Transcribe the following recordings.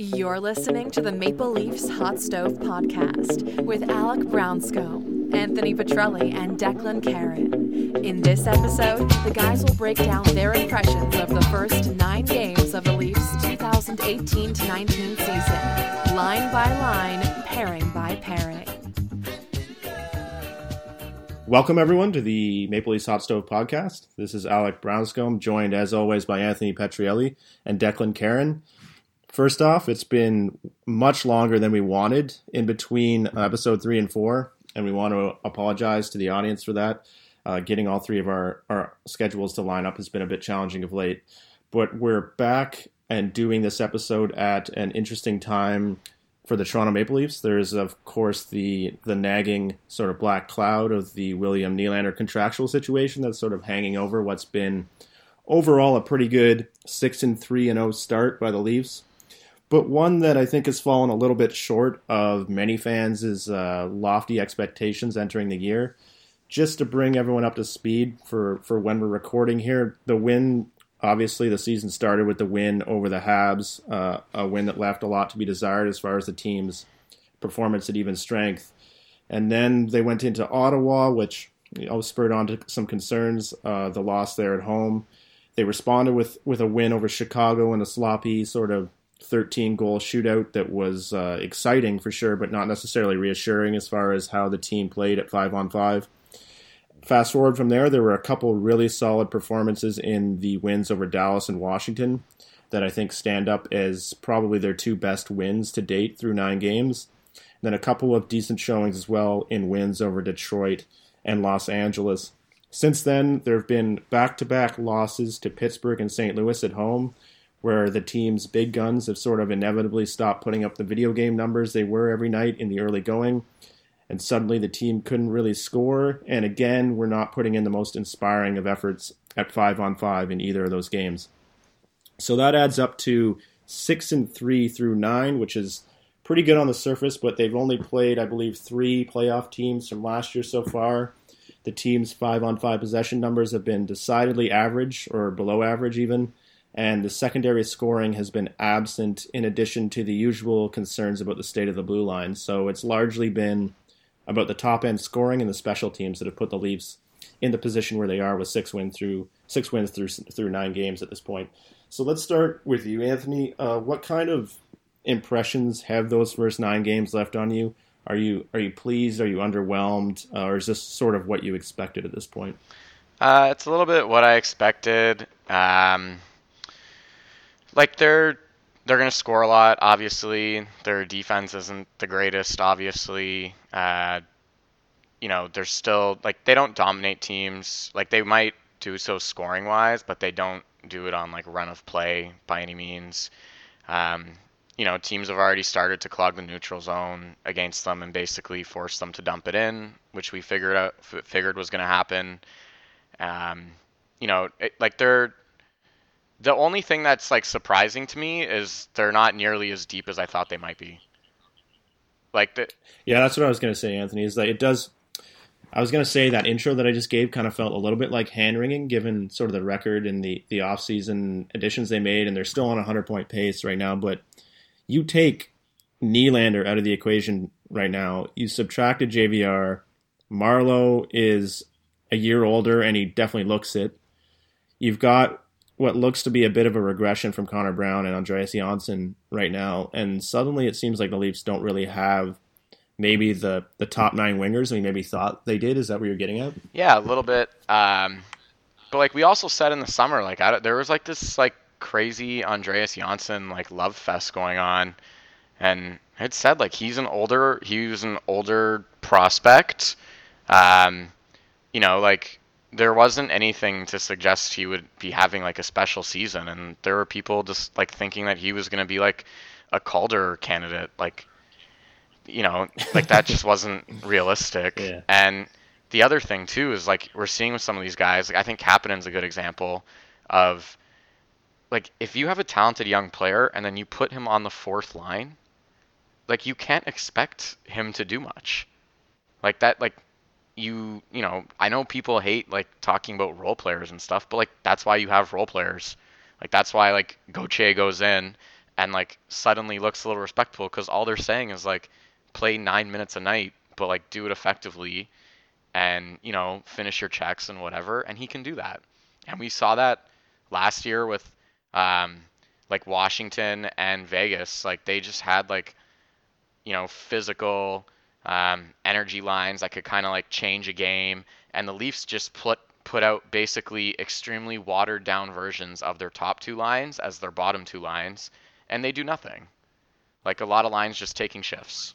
You're listening to the Maple Leafs Hot Stove Podcast with Alec Brownscombe, Anthony Petrielli, and Declan Karen. In this episode, the guys will break down their impressions of the first nine games of the Leafs 2018 19 season, line by line, pairing by pairing. Welcome, everyone, to the Maple Leafs Hot Stove Podcast. This is Alec Brownscombe, joined as always by Anthony Petrielli and Declan Karen. First off, it's been much longer than we wanted in between episode three and four, and we want to apologize to the audience for that. Uh, getting all three of our, our schedules to line up has been a bit challenging of late, but we're back and doing this episode at an interesting time for the Toronto Maple Leafs. There's of course the the nagging sort of black cloud of the William Nylander contractual situation that's sort of hanging over what's been overall a pretty good six and three and zero oh start by the Leafs but one that I think has fallen a little bit short of many fans' uh, lofty expectations entering the year. Just to bring everyone up to speed for, for when we're recording here, the win, obviously, the season started with the win over the Habs, uh, a win that left a lot to be desired as far as the team's performance at even strength. And then they went into Ottawa, which you know, spurred on to some concerns, uh, the loss there at home. They responded with, with a win over Chicago in a sloppy sort of 13 goal shootout that was uh, exciting for sure, but not necessarily reassuring as far as how the team played at five on five. Fast forward from there, there were a couple really solid performances in the wins over Dallas and Washington that I think stand up as probably their two best wins to date through nine games. And then a couple of decent showings as well in wins over Detroit and Los Angeles. Since then, there have been back to back losses to Pittsburgh and St. Louis at home where the team's big guns have sort of inevitably stopped putting up the video game numbers they were every night in the early going. And suddenly the team couldn't really score. And again, we're not putting in the most inspiring of efforts at five on five in either of those games. So that adds up to six and three through nine, which is pretty good on the surface, but they've only played, I believe, three playoff teams from last year so far. The team's five on five possession numbers have been decidedly average or below average, even and the secondary scoring has been absent in addition to the usual concerns about the state of the blue line. So it's largely been about the top end scoring and the special teams that have put the Leafs in the position where they are with six wins through six wins through through nine games at this point. So let's start with you, Anthony. Uh, what kind of impressions have those first nine games left on you? Are you are you pleased? Are you underwhelmed? Uh, or is this sort of what you expected at this point? Uh, it's a little bit what I expected. Um, like they're they're going to score a lot. Obviously, their defense isn't the greatest. Obviously, uh, you know they're still like they don't dominate teams. Like they might do so scoring wise, but they don't do it on like run of play by any means. Um, you know, teams have already started to clog the neutral zone against them and basically force them to dump it in, which we figured out figured was going to happen. Um, you know, it, like they're the only thing that's like surprising to me is they're not nearly as deep as I thought they might be. Like the Yeah, that's what I was gonna say, Anthony, is that it does I was gonna say that intro that I just gave kind of felt a little bit like hand wringing given sort of the record and the, the off season additions they made and they're still on a hundred point pace right now, but you take Nylander out of the equation right now, you subtracted JVR, Marleau is a year older and he definitely looks it. You've got what looks to be a bit of a regression from Connor Brown and Andreas Johnsson right now, and suddenly it seems like the Leafs don't really have maybe the the top nine wingers we maybe thought they did. Is that what you're getting at? Yeah, a little bit. Um, but like we also said in the summer, like I, there was like this like crazy Andreas Johnsson like love fest going on, and it said like he's an older he was an older prospect. Um, you know, like there wasn't anything to suggest he would be having like a special season and there were people just like thinking that he was going to be like a Calder candidate like you know like that just wasn't realistic yeah. and the other thing too is like we're seeing with some of these guys like I think Kapanen's a good example of like if you have a talented young player and then you put him on the fourth line like you can't expect him to do much like that like you you know I know people hate like talking about role players and stuff, but like that's why you have role players. Like that's why like Gauthier goes in and like suddenly looks a little respectful because all they're saying is like play nine minutes a night, but like do it effectively and you know finish your checks and whatever and he can do that and we saw that last year with um, like washington and vegas like they just had like you know physical um, energy lines that could kind of like change a game and the leafs just put put out basically extremely watered down versions of their top two lines as their bottom two lines and they do nothing like a lot of lines just taking shifts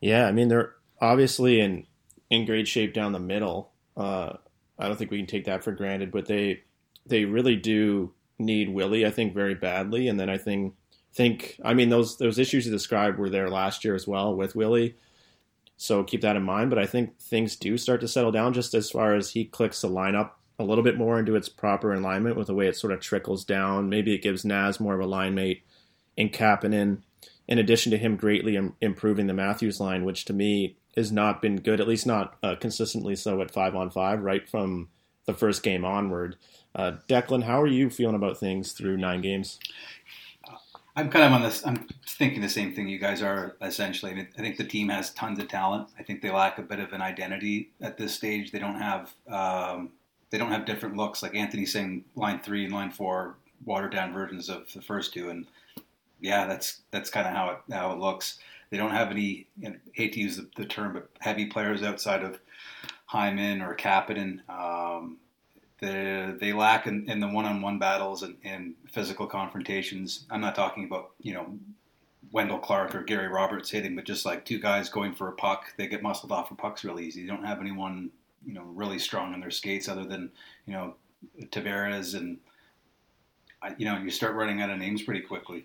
yeah i mean they're obviously in in great shape down the middle. Uh, I don't think we can take that for granted, but they they really do need Willie, I think, very badly. And then I think think I mean those those issues you described were there last year as well with Willie. So keep that in mind. But I think things do start to settle down just as far as he clicks the lineup a little bit more into its proper alignment with the way it sort of trickles down. Maybe it gives Naz more of a line mate in Kapanen, in addition to him greatly Im- improving the Matthews line, which to me has not been good, at least not uh, consistently so at five on five, right from the first game onward. Uh, Declan, how are you feeling about things through nine games? I'm kind of on this. I'm thinking the same thing you guys are. Essentially, I, mean, I think the team has tons of talent. I think they lack a bit of an identity at this stage. They don't have. Um, they don't have different looks. Like Anthony saying, line three and line four, watered down versions of the first two, and yeah, that's that's kind of how it how it looks. They don't have any, you know, hate to use the, the, term, but heavy players outside of Hyman or Kapanen. Um, the, they lack in, in, the one-on-one battles and, and, physical confrontations. I'm not talking about you know Wendel Clark or Gary Roberts hitting, but just like two guys going for a puck, they get muscled off for pucks really easy. They don't have anyone you know really strong in their skates other than you know Tavares and you know you start running out of names pretty quickly.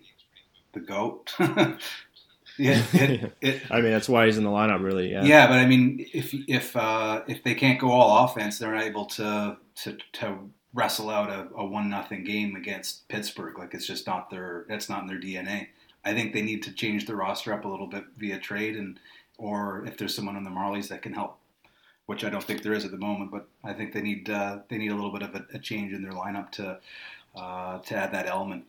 The goat. Yeah, it, it, I mean that's why he's in the lineup, really. Yeah. Yeah, but I mean, if if uh, if they can't go all offense, they're not able to to, to wrestle out a, a one nothing game against Pittsburgh. Like it's just not their that's not in their DNA. I think they need to change the roster up a little bit via trade, and or if there's someone on the Marlies that can help, which I don't think there is at the moment. But I think they need uh, they need a little bit of a, a change in their lineup to uh, to add that element.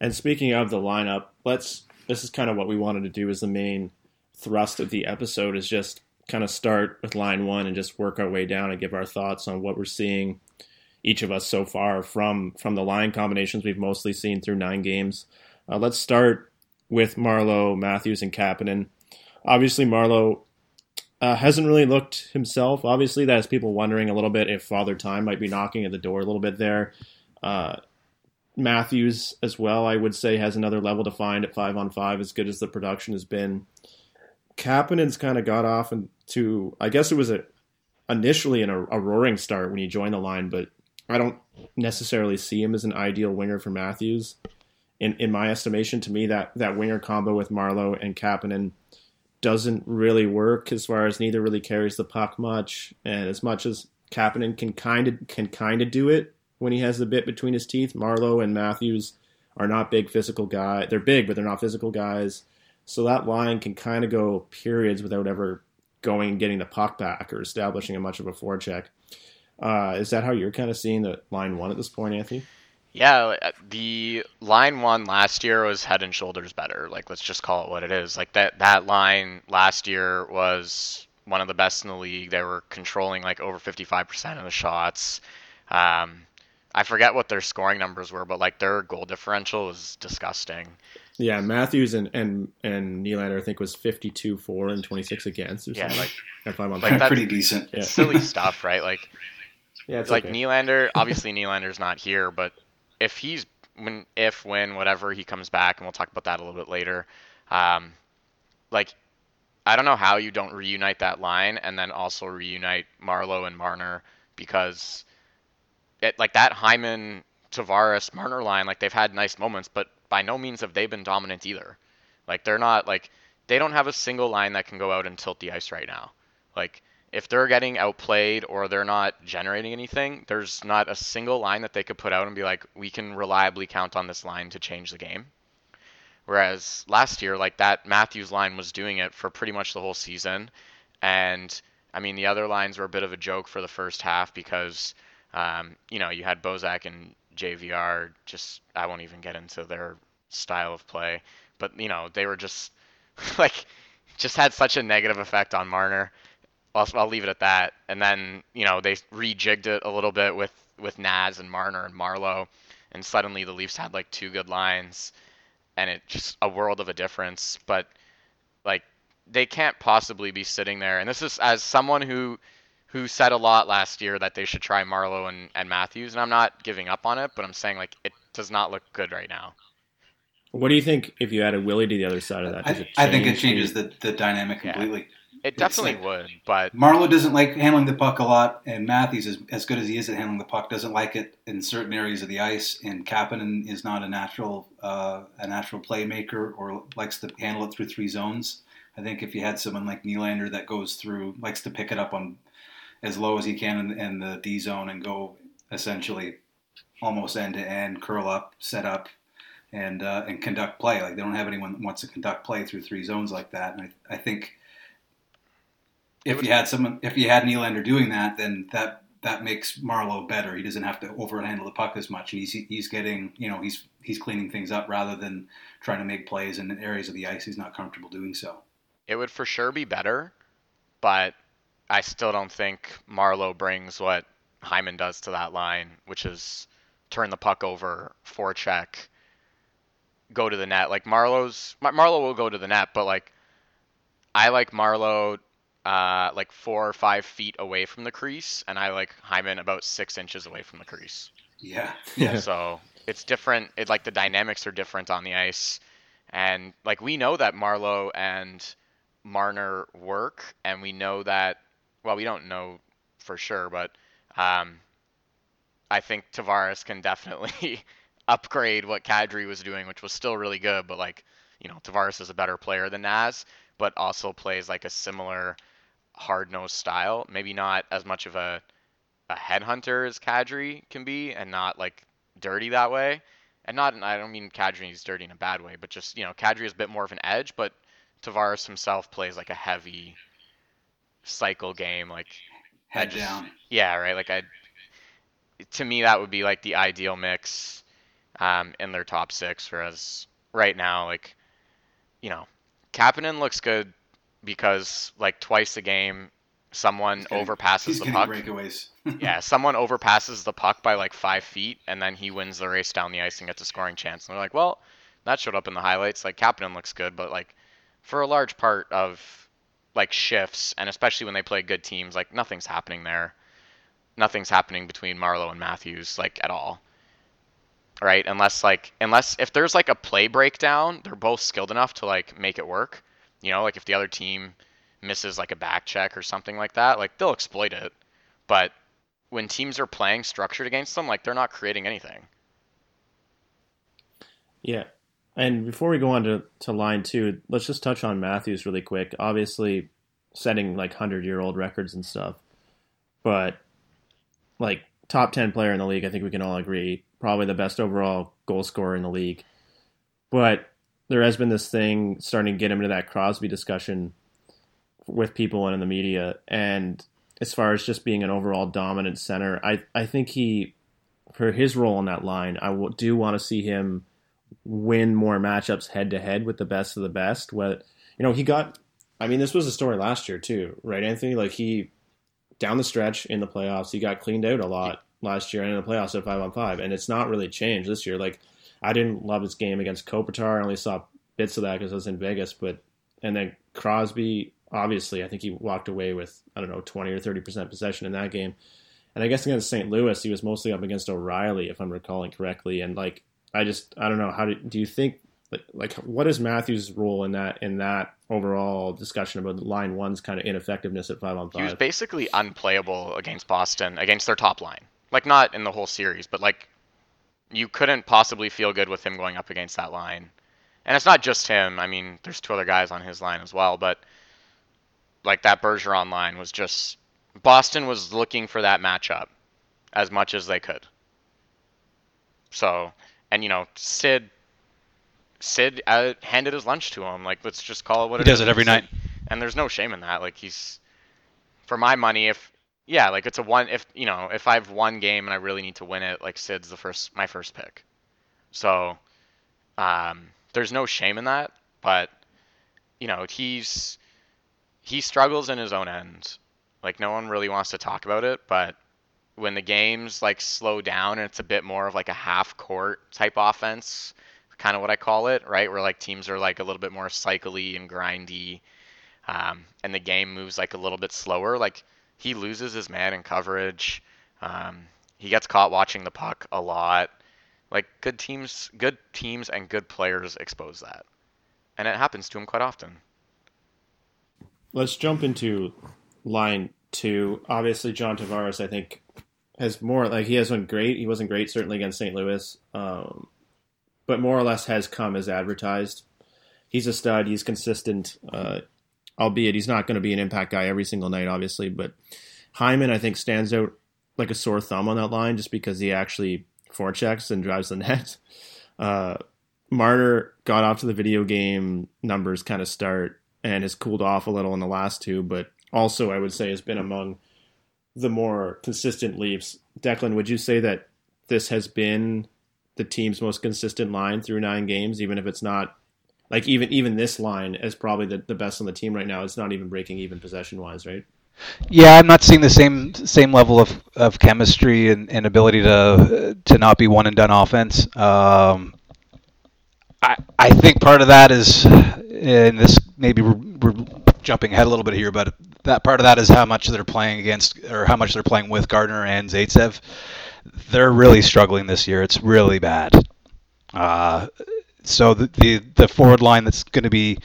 And speaking of the lineup, let's this is kind of what we wanted to do as the main thrust of the episode is just kind of start with line one and just work our way down and give our thoughts on what we're seeing each of us so far from from the line combinations we've mostly seen through nine games. Uh, let's start with Marleau, Matthews, and Kapanen. Obviously, Marleau uh, hasn't really looked himself. Obviously, that has people wondering a little bit if Father Time might be knocking at the door a little bit there. Uh, Matthews as well, I would say, has another level to find at five on five, as good as the production has been. Kapanen's kind of got off into, I guess it was a initially in a, a, roaring start when he joined the line, but I don't necessarily see him as an ideal winger for Matthews. In in my estimation, to me that that winger combo with Marleau and Kapanen doesn't really work as far as neither really carries the puck much, and as much as Kapanen can kind of can kind of do it, when he has the bit between his teeth. Marleau and Matthews are not big physical guys. They're big, but they're not physical guys. So that line can kind of go periods without ever going and getting the puck back or establishing a much of a forecheck. Uh, is that how you're kind of seeing the line one at this point, Anthony? Yeah, uh, the line one last year was head and shoulders better. Like, let's just call it what it is. Like that that line last year was one of the best in the league. They were controlling like over 55% of the shots. Um, I forget what their scoring numbers were, but like their goal differential was disgusting. Yeah, Matthews and and and Nylander I think was fifty two four and twenty six against or yeah, something. like if I'm on like that's pretty decent. Yeah. Silly stuff, right? Like yeah, it's like okay. Nylander. Obviously, Nylander's not here, but if he's when if when whatever he comes back, and we'll talk about that a little bit later. Um, like I don't know how you don't reunite that line and then also reunite Marleau and Marner because like that Hyman, Tavares, Marner line, like they've had nice moments, but by no means have they been dominant either. Like they're not like they don't have a single line that can go out and tilt the ice right now. Like if they're getting outplayed or they're not generating anything, there's not a single line that they could put out and be like, we can reliably count on this line to change the game. Whereas last year, like that Matthews line was doing it for pretty much the whole season. And I mean, the other lines were a bit of a joke for the first half because um, you know, you had Bozak and JVR. Just I won't even get into their style of play, but you know they were just like just had such a negative effect on Marner. I'll, I'll leave it at that. And then you know they rejigged it a little bit with with Naz and Marner and Marleau, and suddenly the Leafs had like two good lines, and it just a world of a difference. But like they can't possibly be sitting there. And this is as someone who who said a lot last year that they should try Marleau and, and Matthews, and I'm not giving up on it, but I'm saying like it does not look good right now. What do you think if you added Willie to the other side of that? I, I, think it changes the, the dynamic completely. Yeah. It definitely like, would, but Marleau doesn't like handling the puck a lot, and Matthews is as good as he is at handling the puck, doesn't like it in certain areas of the ice. And Kapanen is not a natural uh, a natural playmaker or likes to handle it through three zones. I think if you had someone like Nylander that goes through, likes to pick it up on as low as he can in, in the D zone and go essentially almost end to end, curl up, set up, and uh, and conduct play. Like they don't have anyone that wants to conduct play through three zones like that. And I, I think if you had someone, if you had Nylander doing that, then that that makes Marleau better. He doesn't have to overhandle the puck as much, and he's he's getting you know he's he's cleaning things up rather than trying to make plays in areas of the ice he's not comfortable doing so. It would for sure be better, but I still don't think Marleau brings what Hyman does to that line, which is turn the puck over, forecheck, go to the net. Like Marleau's Marleau will go to the net, but like I like Marleau uh, like four or five feet away from the crease, and I like Hyman about six inches away from the crease. Yeah, yeah. So it's different. It like the dynamics are different on the ice, and like we know that Marleau and Marner work, and we know that. Well, we don't know for sure, but um, I think Tavares can definitely upgrade what Kadri was doing, which was still really good. But like, you know, Tavares is a better player than Naz, but also plays like a similar hard nosed style. Maybe not as much of a a headhunter as Kadri can be, and not like dirty that way. And not, I don't mean Kadri is dirty in a bad way, but just you know, Kadri is a bit more of an edge, but Tavares himself plays like a heavy cycle game, like head just, down. Yeah, right. Like I, to me, that would be like the ideal mix um, in their top six. Whereas right now, like, you know, Kapanen looks good because like twice a game someone overpasses the puck. Breakaways. yeah, someone overpasses the puck by like five feet, and then he wins the race down the ice and gets a scoring chance. And they're like, well, that showed up in the highlights. Like Kapanen looks good, but like for a large part of like shifts, and especially when they play good teams, like nothing's happening there. Nothing's happening between Marleau and Matthews, like at all. Right? Unless like unless if there's like a play breakdown, they're both skilled enough to like make it work. You know, like if the other team misses like a back check or something like that, like they'll exploit it. But when teams are playing structured against them, like they're not creating anything. Yeah. And before we go on to, to line two, let's just touch on Matthews really quick. Obviously, setting like 100 year old records and stuff. But like top 10 player in the league, I think we can all agree. Probably the best overall goal scorer in the league. But there has been this thing starting to get him into that Crosby discussion with people and in the media. And as far as just being an overall dominant center, I I think he for his role on that line, I do want to see him win more matchups head to head with the best of the best. What you know, he got. I mean, this was a story last year too, right, Anthony? Like he down the stretch in the playoffs, he got cleaned out a lot last year and in the playoffs at five on five, and it's not really changed this year. Like I didn't love his game against Kopitar. I only saw bits of that because I was in Vegas. But and then Crosby, obviously, I think he walked away with I don't know twenty or thirty percent possession in that game. And I guess against St. Louis, he was mostly up against O'Reilly, if I'm recalling correctly. And like, I just I don't know how do, do you think like like what is Matthews' role in that in that overall discussion about line one's kind of ineffectiveness at five on five? He was basically unplayable against Boston against their top line. Like not in the whole series, but like you couldn't possibly feel good with him going up against that line. And it's not just him. I mean, there's two other guys on his line as well, but like that Bergeron line was just Boston was looking for that matchup as much as they could. So, and you know, Sid Sid uh, handed his lunch to him. Like, let's just call it what he it does it every night. And there's no shame in that. Like, he's for my money. If Yeah, like it's a one if you know if I have one game and I really need to win it, like Sid's the first my first pick. So um, there's no shame in that, but you know he's he struggles in his own end. Like no one really wants to talk about it, but when the games like slow down and it's a bit more of like a half court type offense, kind of what I call it, right? Where like teams are like a little bit more cycly and grindy, um, and the game moves like a little bit slower. Like he loses his man in coverage. Um, he gets caught watching the puck a lot. Like good teams, good teams and good players expose that, and it happens to him quite often. Let's jump into line two. Obviously, John Tavares, I think, has more like he hasn't great. He wasn't great certainly against St. Louis, um, but more or less has come as advertised. He's a stud. He's consistent, uh, albeit he's not going to be an impact guy every single night, obviously. But Hyman, I think, stands out like a sore thumb on that line just because he actually forechecks and drives the net. Uh, Marner got off to the video game numbers kind of start and has cooled off a little in the last two, but also I would say has been among the more consistent leaps. Declan, would you say that this has been the team's most consistent line through nine games, even if it's not like even even this line is probably the, the best on the team right now. It's not even breaking even possession wise, right? Yeah, I'm not seeing the same same level of, of chemistry and, and ability to to not be one and done offense. Um, I I think part of that is, and this maybe we're, we're jumping ahead a little bit here, but that part of that is how much they're playing against or how much they're playing with Gardiner and Zaitsev. They're really struggling this year. It's really bad. Uh, so the, the, the forward line that's going to be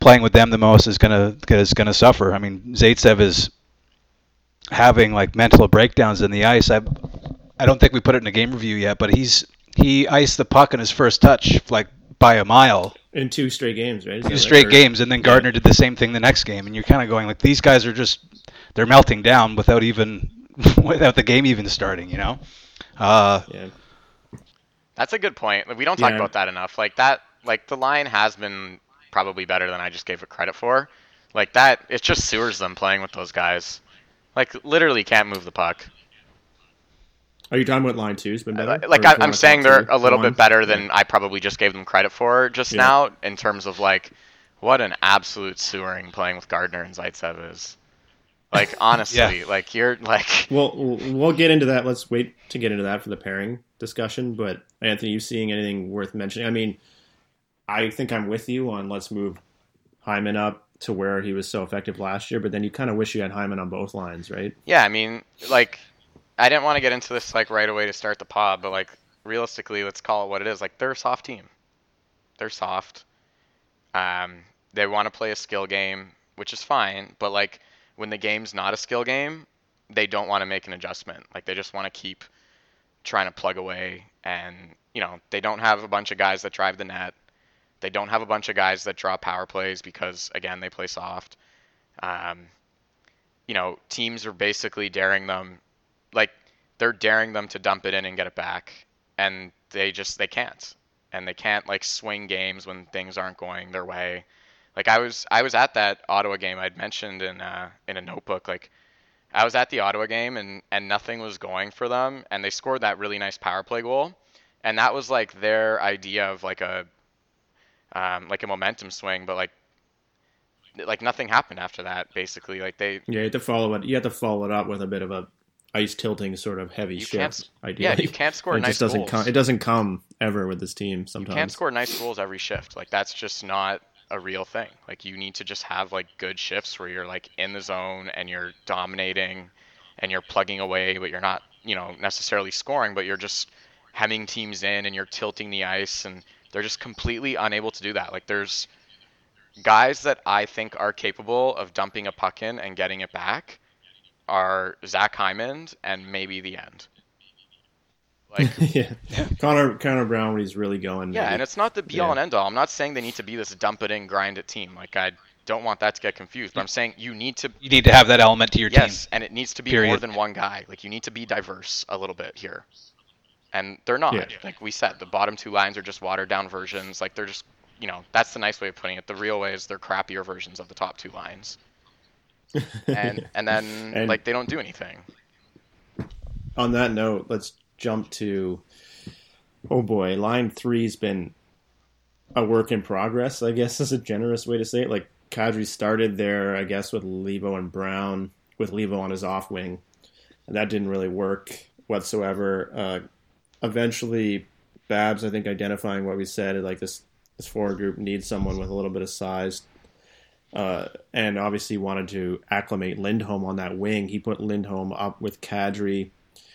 playing with them the most is going to is going to suffer. I mean, Zaitsev is having like mental breakdowns in the ice. I I don't think we put it in a game review yet, but he's he iced the puck in his first touch like by a mile in two straight games, right? Is two straight games, and then Gardiner did the same thing the next game, and you're kind of going like these guys are just they're melting down without even without the game even starting, you know. Uh, yeah. That's a good point. We don't talk Yeah. about that enough. Like that, like the line has been probably better than I just gave it credit for. Like that, it just sewers them playing with those guys. Like literally can't move the puck. Are you talking about line two's been better? Like I, I'm saying they're a little bit better than I probably just gave them credit for just Yeah. now in terms of like what an absolute sewering playing with Gardiner and Zaitsev is. Like honestly, like you're like Well, we'll get into that. Let's wait to get into that for the pairing discussion. But Anthony, you seeing anything worth mentioning? I mean, I think I'm with you on let's move Hyman up to where he was so effective last year. But then you kind of wish you had Hyman on both lines, right? Yeah, I mean, like, I didn't want to get into this like right away to start the pod, but like realistically, let's call it what it is. Like, they're a soft team. They're soft. Um, they want to play a skill game, which is fine. But like, when the game's not a skill game, they don't want to make an adjustment. Like, they just want to keep trying to plug away, and you know, they don't have a bunch of guys that drive the net. They don't have a bunch of guys that draw power plays because again, they play soft. Um, you know, teams are basically daring them, like they're daring them to dump it in and get it back, and they just they can't, and they can't like swing games when things aren't going their way. Like I was I was at that Ottawa game I'd mentioned in uh, in a notebook. Like I was at the Ottawa game and and nothing was going for them, and they scored that really nice power play goal, and that was like their idea of like a um, like a momentum swing, but like like nothing happened after that. Basically, like they Yeah, you have to follow it. You have to follow it up with a bit of a ice tilting sort of heavy You shift. Ideally, yeah, you can't score it nice just doesn't goals. come. It doesn't come ever with this team. Sometimes you can't score nice goals every shift. Like that's just not a real thing. Like you need to just have like good shifts where you're like in the zone and you're dominating and you're plugging away, but you're not, you know, necessarily scoring, but you're just hemming teams in and you're tilting the ice and they're just completely unable to do that. Like there's guys that I think are capable of dumping a puck in and getting it back are Zach Hyman and maybe the end. Like yeah. Connor Connor Brown when he's really going. Yeah, maybe. and it's not the be all Yeah. and end all. I'm not saying they need to be this dump it in, grind it team. Like I don't want that to get confused. But I'm saying you need to you need to have that element to your yes, team. Yes, and it needs to be more than one guy. Like you need to be diverse a little bit here. And they're not. Yeah. Like we said, the bottom two lines are just watered down versions. Like they're just you know, that's the nice way of putting it. The real way is they're crappier versions of the top two lines. And and then And- like they don't do anything. On that note, let's jump to oh boy, line three's been a work in progress. I guess is a generous way to say it. Like Kadri started there, I guess, with Leivo and Brown, with Leivo on his off wing, and that didn't really work whatsoever. Uh, eventually, Babs, I think, identifying what we said, like this this forward group needs someone with a little bit of size. Uh, and obviously wanted to acclimate Lindholm on that wing. He put Lindholm up with Kadri,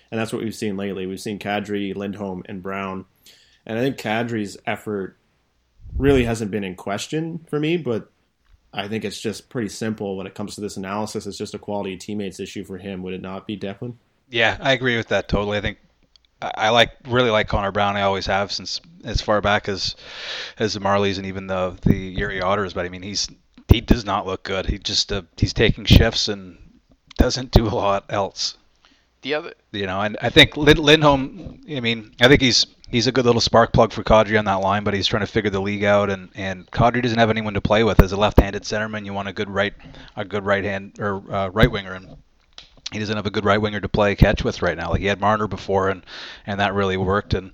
and that's what we've seen lately. We've seen Kadri, Lindholm, and Brown, and I think Kadri's effort really hasn't been in question for me. But I think it's just pretty simple when it comes to this analysis. It's just a quality teammates issue for him. Would it not be, Declan? Yeah, I agree with that totally. I think I I like really like Connor Brown. I always have since as far back as as the Marlies and even the the Erie Otters. But I mean, he's he does not look good. He just uh, he's taking shifts and doesn't do a lot else. The other You know, and I think Lin- Lindholm. I mean, I think he's he's a good little spark plug for Kadri on that line, but he's trying to figure the league out, and and Kadri doesn't have anyone to play with as a left-handed centerman. You want a good right a good right hand or uh, right winger, and he doesn't have a good right winger to play catch with right now. Like he had Marner before, and and that really worked. And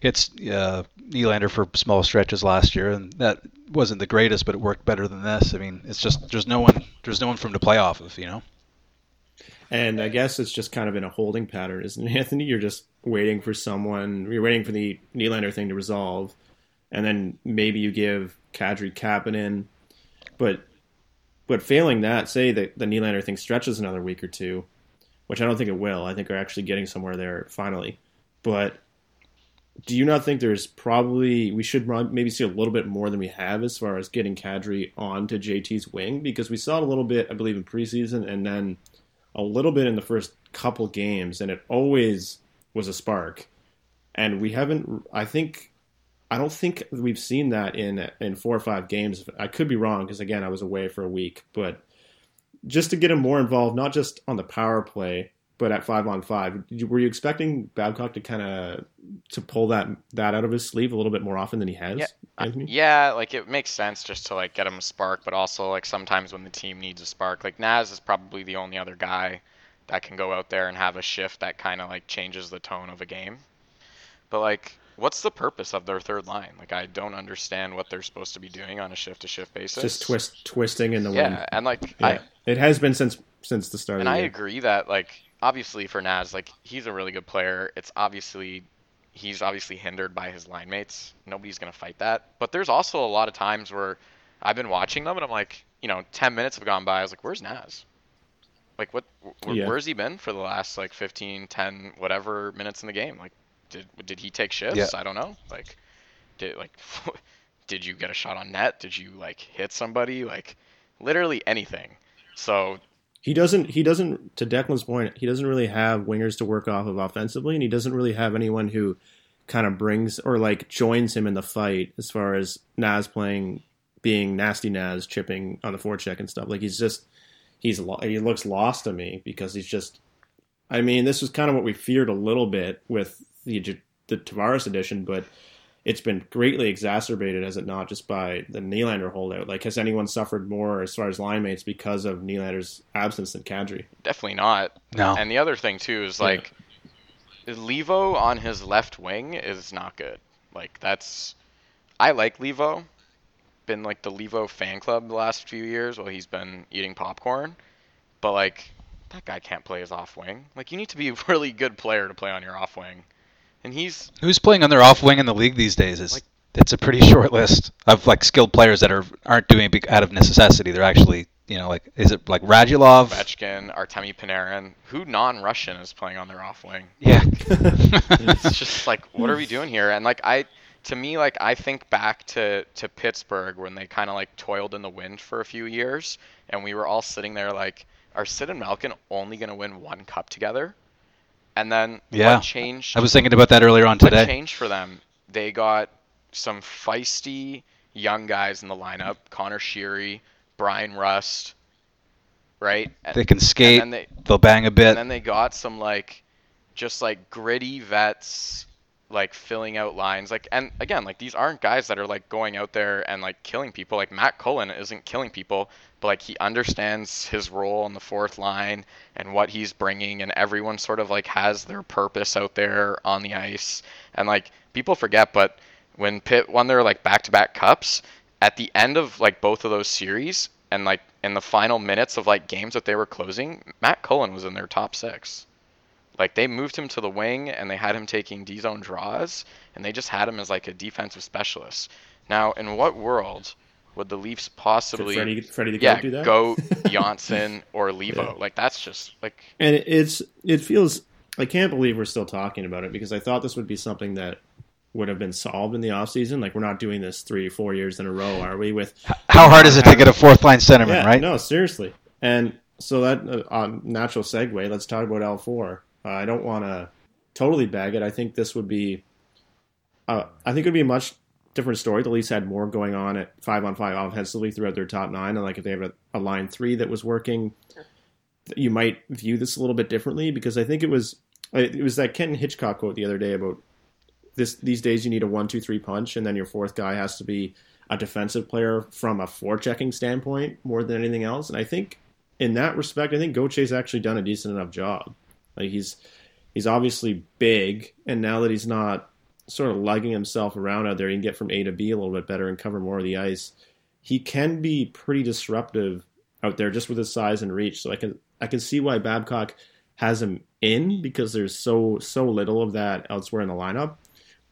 it's uh, Nylander for small stretches last year, and that wasn't the greatest, but it worked better than this. I mean, it's just there's no one there's no one for him to play off of, you know. And I guess it's just kind of in a holding pattern, isn't it, Anthony? You're just waiting for someone. You're waiting for the Nylander thing to resolve, and then maybe you give Kadri Kapanen. But but failing that, say that the Nylander thing stretches another week or two, which I don't think it will. I think we're actually getting somewhere there finally. But do you not think there's probably we should maybe see a little bit more than we have as far as getting Kadri onto JT's wing because we saw it a little bit, I believe, in preseason, and then a little bit in the first couple games, and it always was a spark. And we haven't. I think. I don't think we've seen that in in four or five games. I could be wrong because again, I was away for a week, but just to get him more involved, not just on the power play, but at five on five. You- Were you expecting Babcock to kind of to pull that that out of his sleeve a little bit more often than he has? Yeah, Anthony? yeah, like it makes sense just to like get him a spark, but also like sometimes when the team needs a spark, like Naz is probably the only other guy that can go out there and have a shift that kind of like changes the tone of a game. But like, what's the purpose of their third line? Like, I don't understand what they're supposed to be doing on a shift to shift basis. Just twist twisting in the Yeah, wind. and like Yeah. I it has been since since the start. and of the I agree that like obviously for Naz, like he's a really good player. It's obviously he's obviously hindered by his line mates. Nobody's gonna fight that. But there's also a lot of times where I've been watching them and I'm like, you know, ten minutes have gone by. I was like, where's Naz? Like what? Wh- Yeah. Where's he been for the last like 15, 10, whatever minutes in the game? Like, did did he take shifts? Yeah. I don't know. Like, did like, did you get a shot on net? Did you like hit somebody? Like, literally anything. So He doesn't. He doesn't. To Declan's point, he doesn't really have wingers to work off of offensively, and he doesn't really have anyone who kind of brings or like joins him in the fight as far as Naz playing, being nasty Naz chipping on the forecheck and stuff. Like he's just he's lo- he looks lost to me because he's just. I mean, this was kind of what we feared a little bit with the J- the Tavares edition, but it's been greatly exacerbated, has it not, just by the Nylander holdout? Like, has anyone suffered more as far as line mates because of Nylander's absence than Kadri? definitely not. No. And the other thing too is Yeah. like Leivo on his left wing is not good. Like that's I like Leivo. Been like the Leivo fan club the last few years while he's been eating popcorn. But like that guy can't play his off wing. Like you need to be a really good player to play on your off wing. And he's Who's playing on their off wing in the league these days? Is Like- it's a pretty short list of like skilled players that are aren't doing it out of necessity. They're actually you know like is it like Radulov? Ovechkin, Artemi Panarin. Who non-Russian is playing on their off wing? Yeah. it's just like what are we doing here and like i to me like i think back to to pittsburgh when they kind of like toiled in the wind for a few years and we were all sitting there like are sid and malkin only going to win one cup together and then Yeah. what changed I was thinking about that earlier on what today. changed for them they got some feisty young guys in the lineup conor sheary bryan rust right and, They can skate. and they They'll bang a bit. and then they got some like just like gritty vets like filling out lines like and again like these aren't guys that are like going out there and like killing people like Matt Cullen isn't killing people but like he understands his role on the fourth line and what he's bringing and everyone sort of like has their purpose out there on the ice and like people forget but when Pitt won their like back-to-back cups at the end of like both of those series and like in the final minutes of like games that they were closing Matt Cullen was in their top 6 like they moved him to the wing and they had him taking D zone draws and they just had him as like a defensive specialist. Now, in what world would the Leafs possibly Could Freddie, Freddie the yeah Goat do that? go Johnsson or Leivo? Yeah. Like that's just like And it's it feels I can't believe we're still talking about it because I thought this would be something that would have been solved in the offseason. Like we're not doing this three four years in a row, are we? With How hard is it to get a fourth line centerman, yeah, right? no, seriously. And so that uh, on natural segue, let's talk about L four. Uh, I don't want to totally bag it. I think this would be, uh, I think it would be much different story. The Leafs had more going on at five on five offensively throughout their top nine, and like if they have a, a line three that was working, you might view this a little bit differently because I think it was it was that Kenton Hitchcock quote the other day about this these days you need a one two three punch, and then your fourth guy has to be a defensive player from a forechecking standpoint more than anything else. And I think in that respect, I think Gauthier's actually done a decent enough job. Like he's he's obviously big, and now that he's not sort of lugging himself around out there, he can get from A to B a little bit better and cover more of the ice. He can be pretty disruptive out there just with his size and reach. So I can I can see why Babcock has him in because there's so so little of that elsewhere in the lineup.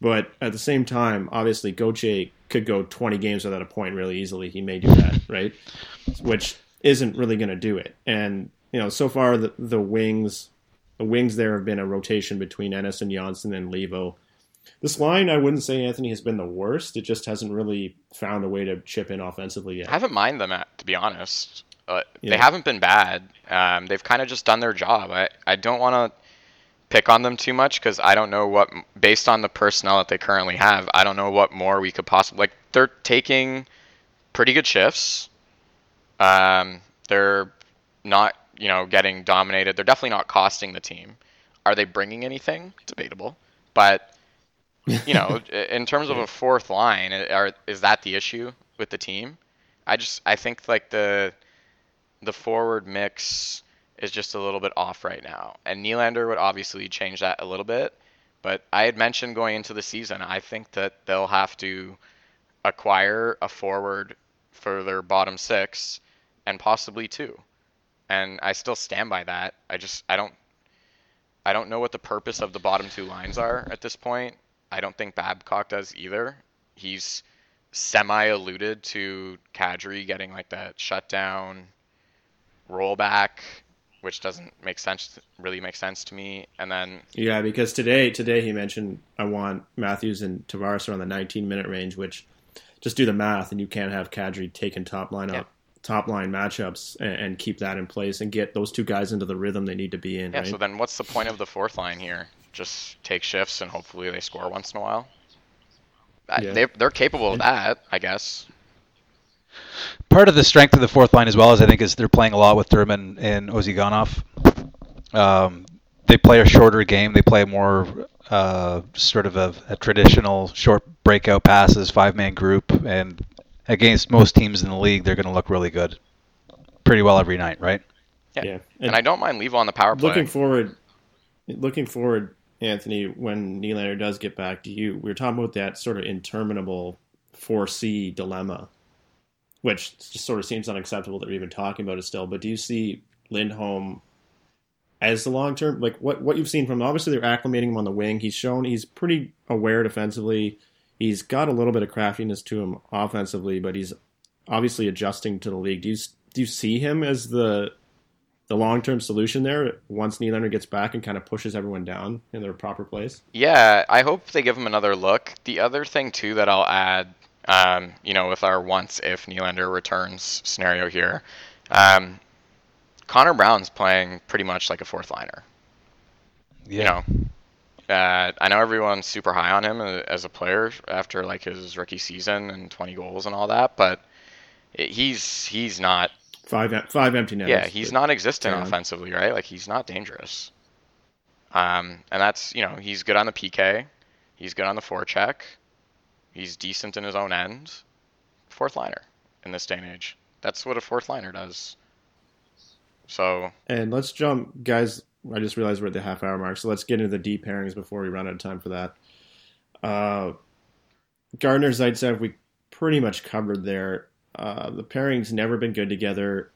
But at the same time, obviously Goche could go 20 games without a point really easily. He may do that, right? Which isn't really going to do it. And you know, so far the the wings, the wings there have been a rotation between Ennis and Johnsson and Leivo. This line, I wouldn't say Anthony has been the worst. It just hasn't really found a way to chip in offensively yet. I haven't mind them at, to be honest. Uh, They haven't been bad. Um, they've kind of just done their job. I, I don't want to pick on them too much because I don't know what, based on the personnel that they currently have, I don't know what more we could possibly like. They're taking pretty good shifts. Um, they're not, you know, getting dominated. They're definitely not costing the team. Are they bringing anything? Debatable, but you know, in terms of a fourth line, are, is that the issue with the team? I just I think like the the forward mix is just a little bit off right now, and Nylander would obviously change that a little bit. But I had mentioned going into the season, I think that they'll have to acquire a forward for their bottom six, and possibly two. And I still stand by that. I just I don't I don't know what the purpose of the bottom two lines are at this point. I don't think Babcock does either. He's semi alluded to Kadri getting like that shutdown rollback, which doesn't make sense really make sense to me. And then Yeah, because today today he mentioned I want Matthews and Tavares around the 19 minute range, which just do the math and you can't have Kadri taking top line Yeah. up, top line matchups and, and keep that in place and get those two guys into the rhythm they need to be in. yeah, right? so then what's the point of the fourth line here? Just take shifts and hopefully they score once in a while. Yeah. They they're capable of that, I guess. Part of the strength of the fourth line as well is I think is they're playing a lot with Durbin and Ozhiganov. Um, they play a shorter game. They play more uh, sort of a, a traditional short breakout passes, five man group, and against most teams in the league, they're going to look really good, pretty well every night, right? Yeah. yeah. And, I don't mind Leivo on the power play. looking forward, looking forward, Anthony, when Nylander does get back to you, we were talking about that sort of interminable 4C dilemma, which just sort of seems unacceptable that we're even talking about it still. But do you see Lindholm as the long term? Like what what you've seen from him? Obviously, they're acclimating him on the wing. He's shown he's pretty aware defensively. He's got a little bit of craftiness to him offensively, but he's obviously adjusting to the league. Do you do you see him as the the long term solution there once Nylander gets back and kind of pushes everyone down in their proper place? Yeah, I hope they give him another look. The other thing too that I'll add, um, you know, with our once if Nylander returns scenario here, um, Connor Brown's playing pretty much like a fourth liner. You know, uh, I know everyone's super high on him as a player after like his rookie season and 20 goals and all that, but he's he's not Five five empty netters. yeah, he's non-existent offensively, right? Like he's not dangerous. Um, and that's you know he's good on the PK. He's good on the forecheck. He's decent in his own end. Fourth liner in this day and age. That's what a fourth liner does. So And let's jump, guys. I just realized we're at the half hour mark, so let's get into the deep pairings before we run out of time for that. Uh, Gardiner Zaitsev, we pretty much covered there. Uh, the pairing's never been good together.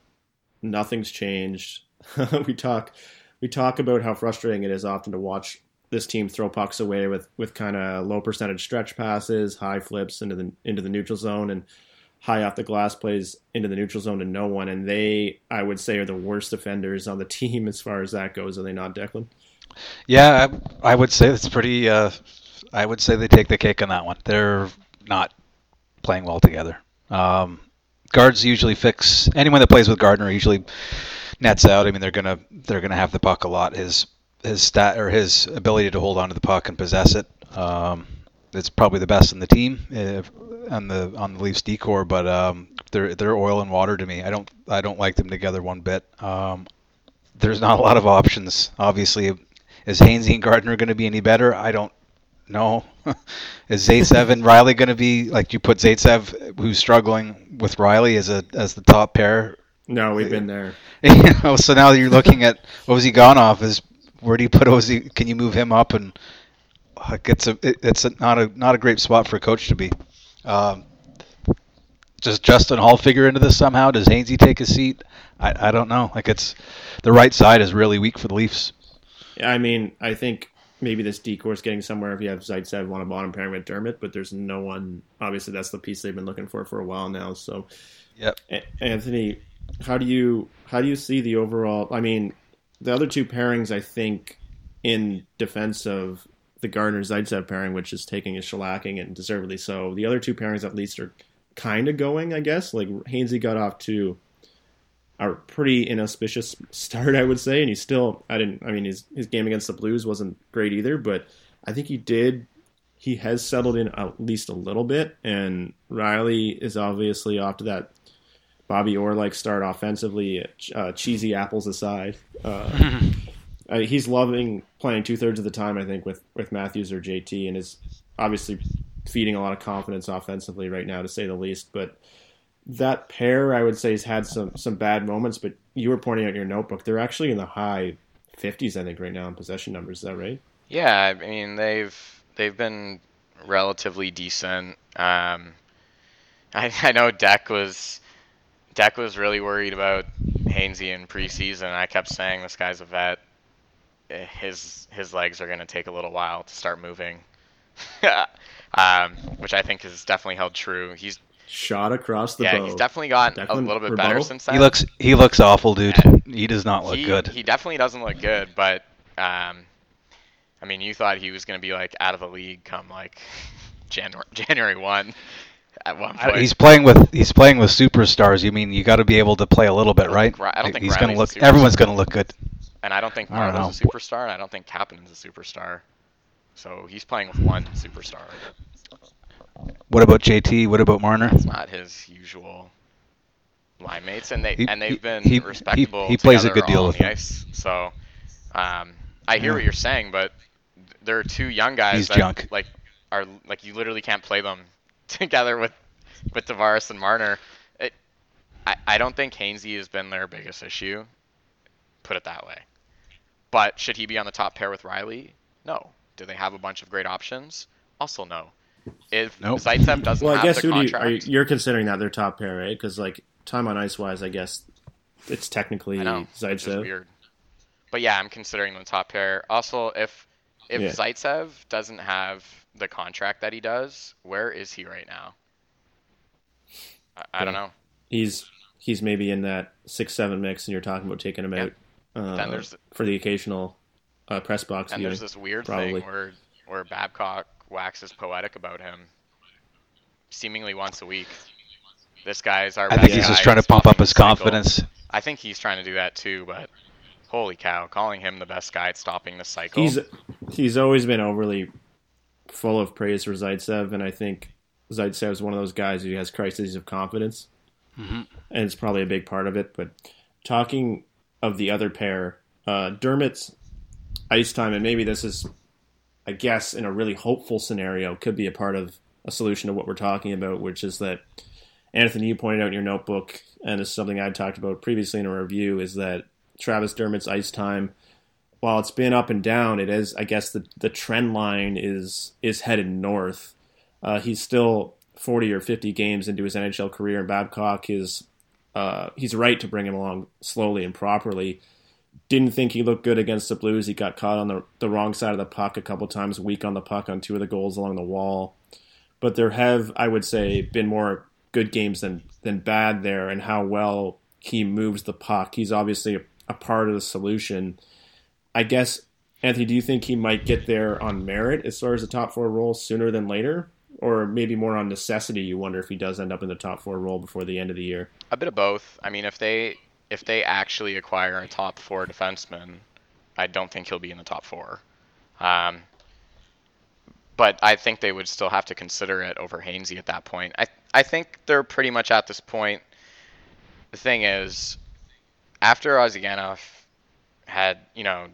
Nothing's changed. we talk, we talk about how frustrating it is often to watch this team throw pucks away with with kind of low percentage stretch passes, high flips into the into the neutral zone, and high off the glass plays into the neutral zone to no one. And they, I would say, are the worst defenders on the team as far as that goes. Are they not, Declan? Yeah, I, I would say it's pretty. Uh, I would say they take the cake on that one. They're not playing well together. Um, guards usually fix anyone that plays with Gardiner usually nets out. I mean, they're gonna they're gonna have the puck a lot. His his stat or his ability to hold on to the puck and possess it. Um, it's probably the best in the team uh, on the on the Leafs D corps, but um, they're they're oil and water to me. I don't I don't like them together one bit. Um, there's not a lot of options. Obviously, is Hainsey and Gardiner going to be any better? I don't know. is Zaitsev and Rielly going to be like you put Zaitsev, who's struggling with Rielly, as a as the top pair? No, we've been there. you know, so now you're looking at what was he gone off? Is where do you put Ozzy? Can you move him up? And like it's a it, it's a, not a not a great spot for a coach to be. Um, does Justin Holl figure into this somehow? Does Hainsey take a seat? I, I don't know. Like it's the right side is really weak for the Leafs. I mean, I think maybe this decore's getting somewhere if you have Zaitsev on a bottom pairing with Dermott, but there's no one. Obviously, that's the piece they've been looking for for a while now. So, Yep. Anthony, how do you how do you see the overall? I mean, the other two pairings, I think, in defense of the Gardiner Zaitsev pairing, which is taking a shellacking and deservedly so. The other two pairings, at least, are kind of going. I guess like Hainsey got off to a pretty inauspicious start, I would say, and he still. I didn't. I mean, his his game against the Blues wasn't great either, but I think he did. He has settled in at least a little bit, and Rielly is obviously off to that Bobby Orr like start offensively, uh, cheesy apples aside. Uh, he's loving playing two thirds of the time, I think, with, with Matthews or JT, and is obviously feeding a lot of confidence offensively right now, to say the least. But that pair, I would say, has had some some bad moments. But you were pointing out your notebook, they're actually in the high fifties, I think, right now in possession numbers. Is that right? Yeah, I mean they've they've been relatively decent. Um, I, I know Deck was Deck was really worried about Hainsey in preseason. I kept saying this guy's a vet. His his legs are going to take a little while to start moving, um, which I think has definitely held true. He's Shot across the yeah, bow. he's definitely gotten a little bit rebuttal? better since then. He looks he looks awful, dude. Yeah. He does not look he, good. He definitely doesn't look good, but um, I mean, you thought he was going to be like out of the league come like January January one at one point. He's playing with he's playing with superstars. You mean you got to be able to play a little bit, right? I don't think he's going to look. Everyone's going to look good. and I don't think I Marleau's a superstar, and I don't think Kapanen's a superstar. So he's playing with one superstar. What about JT? What about Marner? It's not his usual line mates, and they He- and they've been he- he- respectable. he plays a good deal with the him. ice. So um, I hear Yeah. what you're saying, but there are two young guys He's that junk. like are like you literally can't play them together with with Tavares and Marner. It, I I don't think Hainsey has been their biggest issue. Put it that way. But should he be on the top pair with Rielly? No. Do they have a bunch of great options? Also no. If Nope. Zaitsev doesn't Well, I guess the who do you, are you, you're considering that their top pair, right? Because like time on ice wise, I guess it's technically I know, which is Zaitsev. weird. But yeah, I'm considering them the top pair. Also, if if Yeah. Zaitsev doesn't have the contract that he does, where is he right now? I, I don't know. He's he's maybe in that six seven mix, and you're talking about taking him Yeah. out uh, Then there's- for the occasional uh, press box And viewing. there's this weird probably. thing where where Babcock waxes poetic about him, seemingly once a week. This guy's our. I best think he's guy, just trying to pump up his cycle. confidence. I think he's trying to do that too, but holy cow, calling him the best guy at stopping the cycle. He's he's always been overly full of praise for Zaitsev, and I think Zaitsev is one of those guys who has crises of confidence, Mhm. and it's probably a big part of it. But talking of the other pair, uh, Dermott's ice time, and maybe this is I guess, in a really hopeful scenario, could be a part of a solution to what we're talking about, which is that Anthony, you pointed out in your notebook, and this is something I talked about previously in a review, is that Travis Dermott's ice time, while it's been up and down, it is, I guess, the the trend line is is headed north. Uh, he's still 40 or 50 games into his NHL career, and Babcock is uh, he's right to bring him along slowly and properly. Didn't think he looked good against the Blues. He got caught on the, the wrong side of the puck a couple times, weak on the puck on two of the goals along the wall. But there have, I would say, been more good games than than bad there, and how well he moves the puck. He's obviously a, a part of the solution. I guess, Anthony, do you think he might get there on merit as far as the top four role sooner than later? Or maybe more on necessity, you wonder if he does end up in the top four role before the end of the year? A bit of both. I mean, if they if they actually acquire a top four defenseman, I don't think he'll be in the top four. Um, but I think they would still have to consider it over Hainsey at that point. I I think they're pretty much at this point. The thing is, after Ozhiganov had you know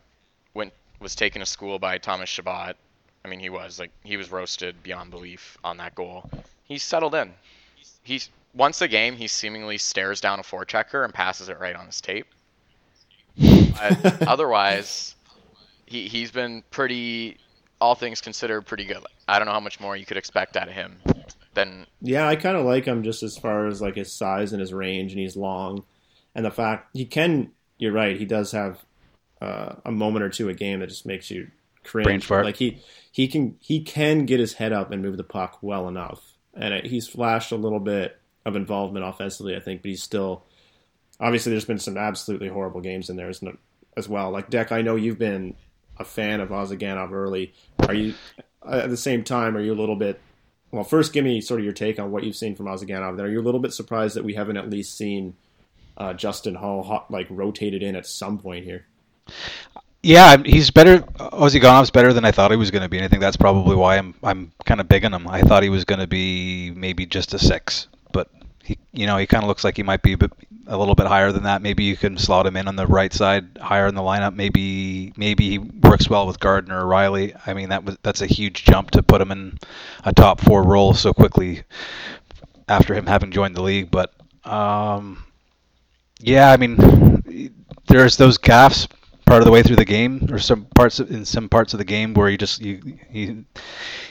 went was taken to school by Thomas Chabot, I mean he was like he was roasted beyond belief on that goal. He's settled in. He's once a game he seemingly stares down a forechecker and passes it right on his tape. But otherwise, he he's been pretty all things considered pretty good. I don't know how much more you could expect out of him than Yeah, I kind of like him just as far as like his size and his range, and he's long, and the fact he can. You're right. He does have uh, a moment or two a game that just makes you cringe. Brain fart. Like he he can he can get his head up and move the puck well enough, and it, he's flashed a little bit of involvement offensively, I think, but he's still obviously there's been some absolutely horrible games in there as, as well. Like Deck, I know you've been a fan of Ozhiganov early. Are you at the same time? Are you a little bit? Well, first, give me sort of your take on what you've seen from Ozhiganov. There, are you a little bit surprised that we haven't at least seen uh, Justin Holl hot, like rotated in at some point here? Yeah, he's better. Ozhiganov's better than I thought he was going to be, and I think that's probably why I'm I'm kind of big on him. I thought he was going to be maybe just a six, but he, you know, he kind of looks like he might be a, bit, a little bit higher than that. Maybe you can slot him in on the right side, higher in the lineup. Maybe maybe he works well with Gardiner or Rielly. I mean, that was that's a huge jump to put him in a top four role so quickly after him having joined the league. But um, yeah, I mean, there's those gaffes part of the way through the game, or some parts of, in some parts of the game where you just you he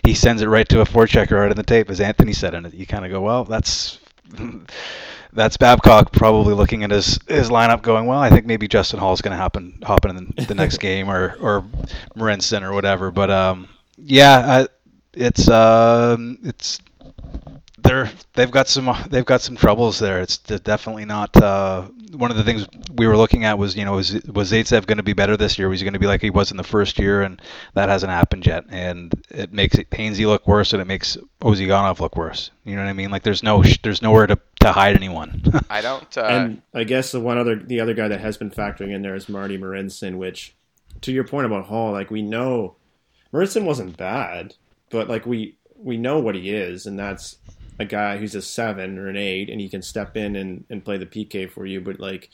he sends it right to a forechecker right in the tape, as Anthony said, and you kind of go, well, that's that's Babcock probably looking at his his lineup, going, well, I think maybe Justin Holl is going to happen hop in the, the next game, or or Marincin or whatever. But um, yeah, I, it's um, it's they're they've got some they've got some troubles there. It's definitely not uh, one of the things we were looking at was you know was was Zaitsev going to be better this year? Was he going to be like he was in the first year? And that hasn't happened yet. And it makes it Hainsey look worse, and it makes Ozhiganov look worse. You know what I mean? Like there's no there's nowhere to, to hide anyone. I don't. Uh, and I guess the one other the other guy that has been factoring in there is Marty Marincin, which to your point about Holl, like we know Marincin wasn't bad, but like we we know what he is, and that's a guy who's a seven or an eight and he can step in and, and play the PK for you, but like,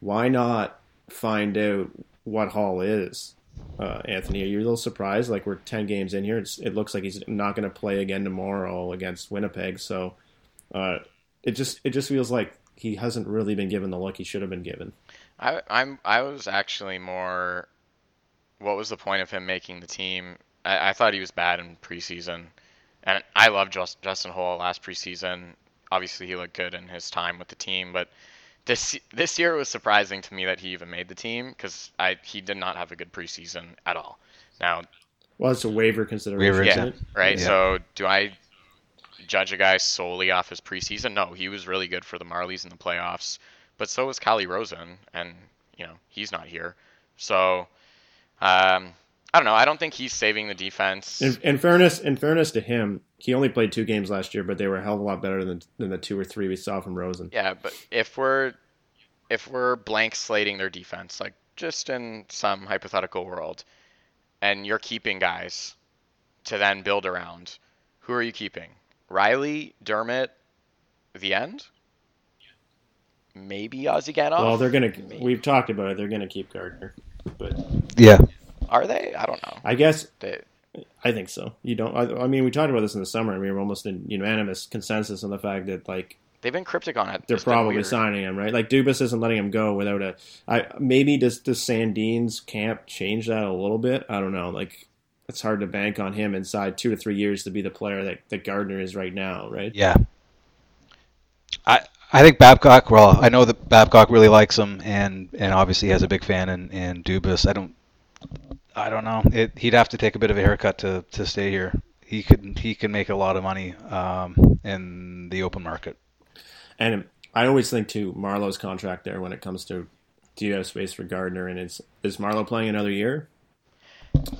why not find out what Holl is? Uh, Anthony, are you a little surprised? Like we're ten games in here, it looks like he's not going to play again tomorrow against Winnipeg. So uh, it just it just feels like he hasn't really been given the look he should have been given. I, I'm I was actually more. What was the point of him making the team? I, I thought he was bad in preseason. And I love Just, Justin Holl last preseason. Obviously, he looked good in his time with the team, but this this year it was surprising to me that he even made the team because I he did not have a good preseason at all. Now, well, it's a waiver consideration. Waiver, yeah, right. Yeah. So do I judge a guy solely off his preseason? No, he was really good for the Marlies in the playoffs, but so was Calle Rosen, and you know he's not here. So um, I don't know. I don't think he's saving the defense. In, in, fairness, in fairness to him, he only played two games last year, but they were a hell of a lot better than than the two or three we saw from Rosen. Yeah, but if we're if we're blank slating their defense, like just in some hypothetical world, and you're keeping guys to then build around, who are you keeping? Rielly, Dermott, the end? Maybe Ozhiganov? Well, they're gonna. Maybe. We've talked about it. They're gonna keep Gardiner, but yeah, are they? I don't know. I guess they, I think so. You don't. I, I, mean, we talked about this in the summer. I mean, we're almost in unanimous consensus on the fact that like they've been cryptic on it. They're probably signing him, right? Like Dubas isn't letting him go without a. I maybe does does Sandin's camp change that a little bit? I don't know. Like it's hard to bank on him inside two to three years to be the player that, that Gardiner is right now, right? Yeah. I I think Babcock. Well, I know that Babcock really likes him, and and obviously has a big fan in in Dubas. I don't. I don't know. It, he'd have to take a bit of a haircut to, to stay here. He could he can make a lot of money um, in the open market. And I always think to Marleau's contract there when it comes to do you have space for Gardiner and is is Marleau playing another year?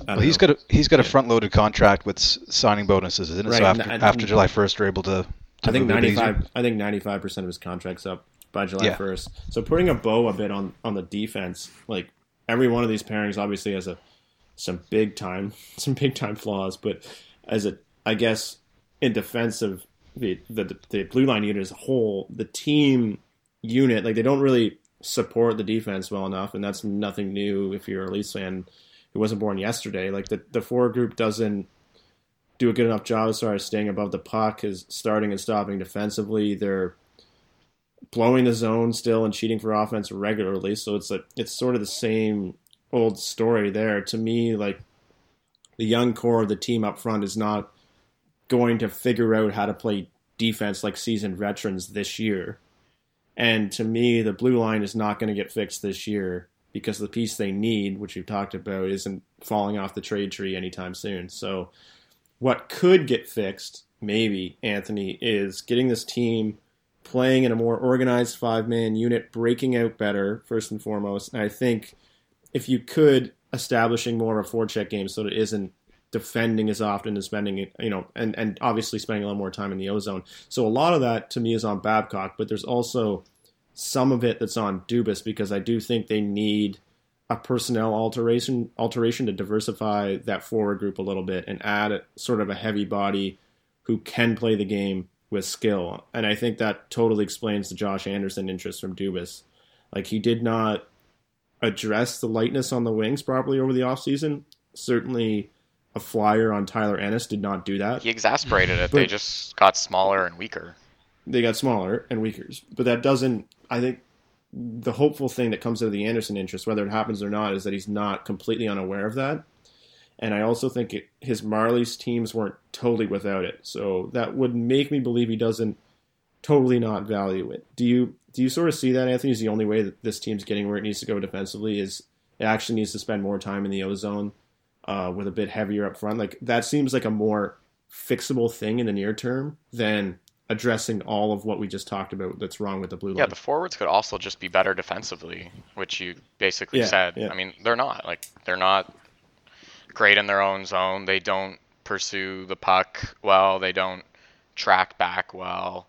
Well, he's got a he's got a front loaded contract with signing bonuses, isn't it? Right. So after, after July first, we're able to. to I think ninety five. I think ninety five percent of his contract's up by July first. Yeah. So putting a bow a bit on on the defense, like every one of these pairings obviously has a some big time some big time flaws, but as a I guess in defense of the, the the blue line unit as a whole, the team unit like they don't really support the defense well enough, and that's nothing new if you're a Leafs fan who wasn't born yesterday. Like the the forward group doesn't do a good enough job as far as staying above the puck, is starting and stopping defensively. They're blowing the zone still and cheating for offense regularly. So it's a it's sort of the same old story there. To me, like the young core of the team up front is not going to figure out how to play defense like seasoned veterans this year. And to me, the blue line is not going to get fixed this year because the piece they need, which we've talked about, isn't falling off the trade tree anytime soon. So, what could get fixed, maybe, Anthony, is getting this team playing in a more organized five man unit, breaking out better, first and foremost. And I think if you could establishing more of a forecheck game so that it isn't defending as often as spending you know and and obviously spending a lot more time in the ozone. So a lot of that to me is on babcock but there's also some of it that's on dubas because i do think they need a personnel alteration alteration to diversify that forward group a little bit and add a, sort of a heavy body who can play the game with skill. And i think that totally explains the josh anderson interest from dubas. Like he did not address the lightness on the wings properly over the offseason. Certainly, a flyer on Tyler Ennis did not do that. He exasperated it. they just got smaller and weaker. They got smaller and weaker. But that doesn't, I think, the hopeful thing that comes out of the Anderson interest, whether it happens or not, is that he's not completely unaware of that. And I also think it, his Marlies' teams weren't totally without it. So that would make me believe he doesn't totally not value it. Do you do you sort of see that, Anthony? Is the only way that this team's getting where it needs to go defensively is it actually needs to spend more time in the ozone uh, with a bit heavier up front. Like that seems like a more fixable thing in the near term than addressing all of what we just talked about that's wrong with the blue line. Yeah, the forwards could also just be better defensively, which you basically yeah, said. Yeah. I mean, they're not like they're not great in their own zone. They don't pursue the puck well. They don't track back well.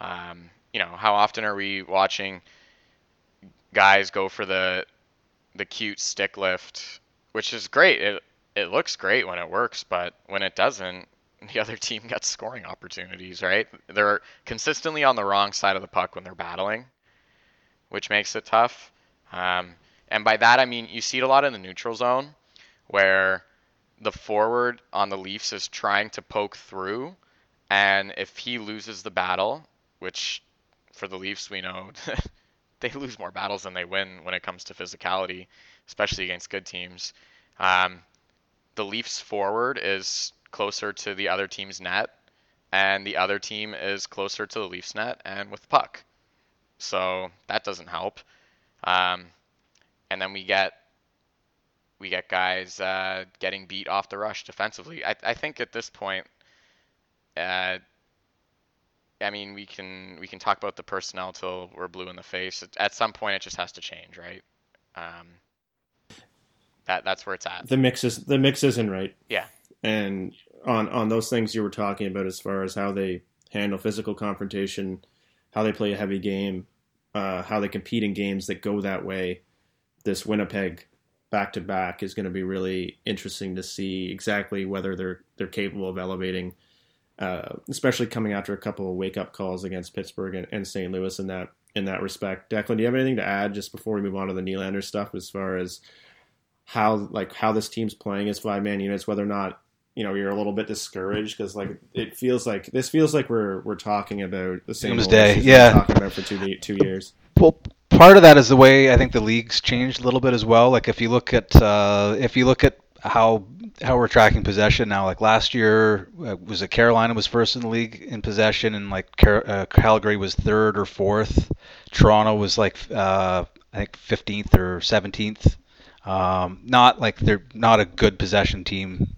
Um, you know, how often are we watching guys go for the the cute stick lift, which is great. It it looks great when it works, but when it doesn't, the other team gets scoring opportunities, right? They're consistently on the wrong side of the puck when they're battling, which makes it tough. Um, and by that I mean you see it a lot in the neutral zone, where the forward on the Leafs is trying to poke through, and if he loses the battle, which for the Leafs, we know they lose more battles than they win when it comes to physicality, especially against good teams. Um, the Leafs forward is closer to the other team's net, and the other team is closer to the Leafs net and with puck. So that doesn't help. Um, and then we get we get guys uh, getting beat off the rush defensively. I, I think at this point, uh, I mean, we can we can talk about the personnel till we're blue in the face. At some point, it just has to change, right? Um, that that's where it's at. The mix is the mix isn't right. Yeah. And on on those things you were talking about, as far as how they handle physical confrontation, how they play a heavy game, uh, how they compete in games that go that way, this Winnipeg back to back is going to be really interesting to see exactly whether they're they're capable of elevating uh, especially coming after a couple of wake up calls against Pittsburgh and, and, St. Louis in that in that respect. Declan, do you have anything to add just before we move on to the Nylander stuff as far as how like how this team's playing as five man units, whether or not you know you're a little bit discouraged because like it feels like this feels like we're we're talking about the same issues yeah. talking about for two two years. Well, part of that is the way I think the league's changed a little bit as well. Like if you look at uh, if you look at how how we're tracking possession now, like last year uh, was it Carolina was first in the league in possession, and like Car- uh, Calgary was third or fourth. Toronto was like uh, I think fifteenth or seventeenth. Um, not like they're not a good possession team.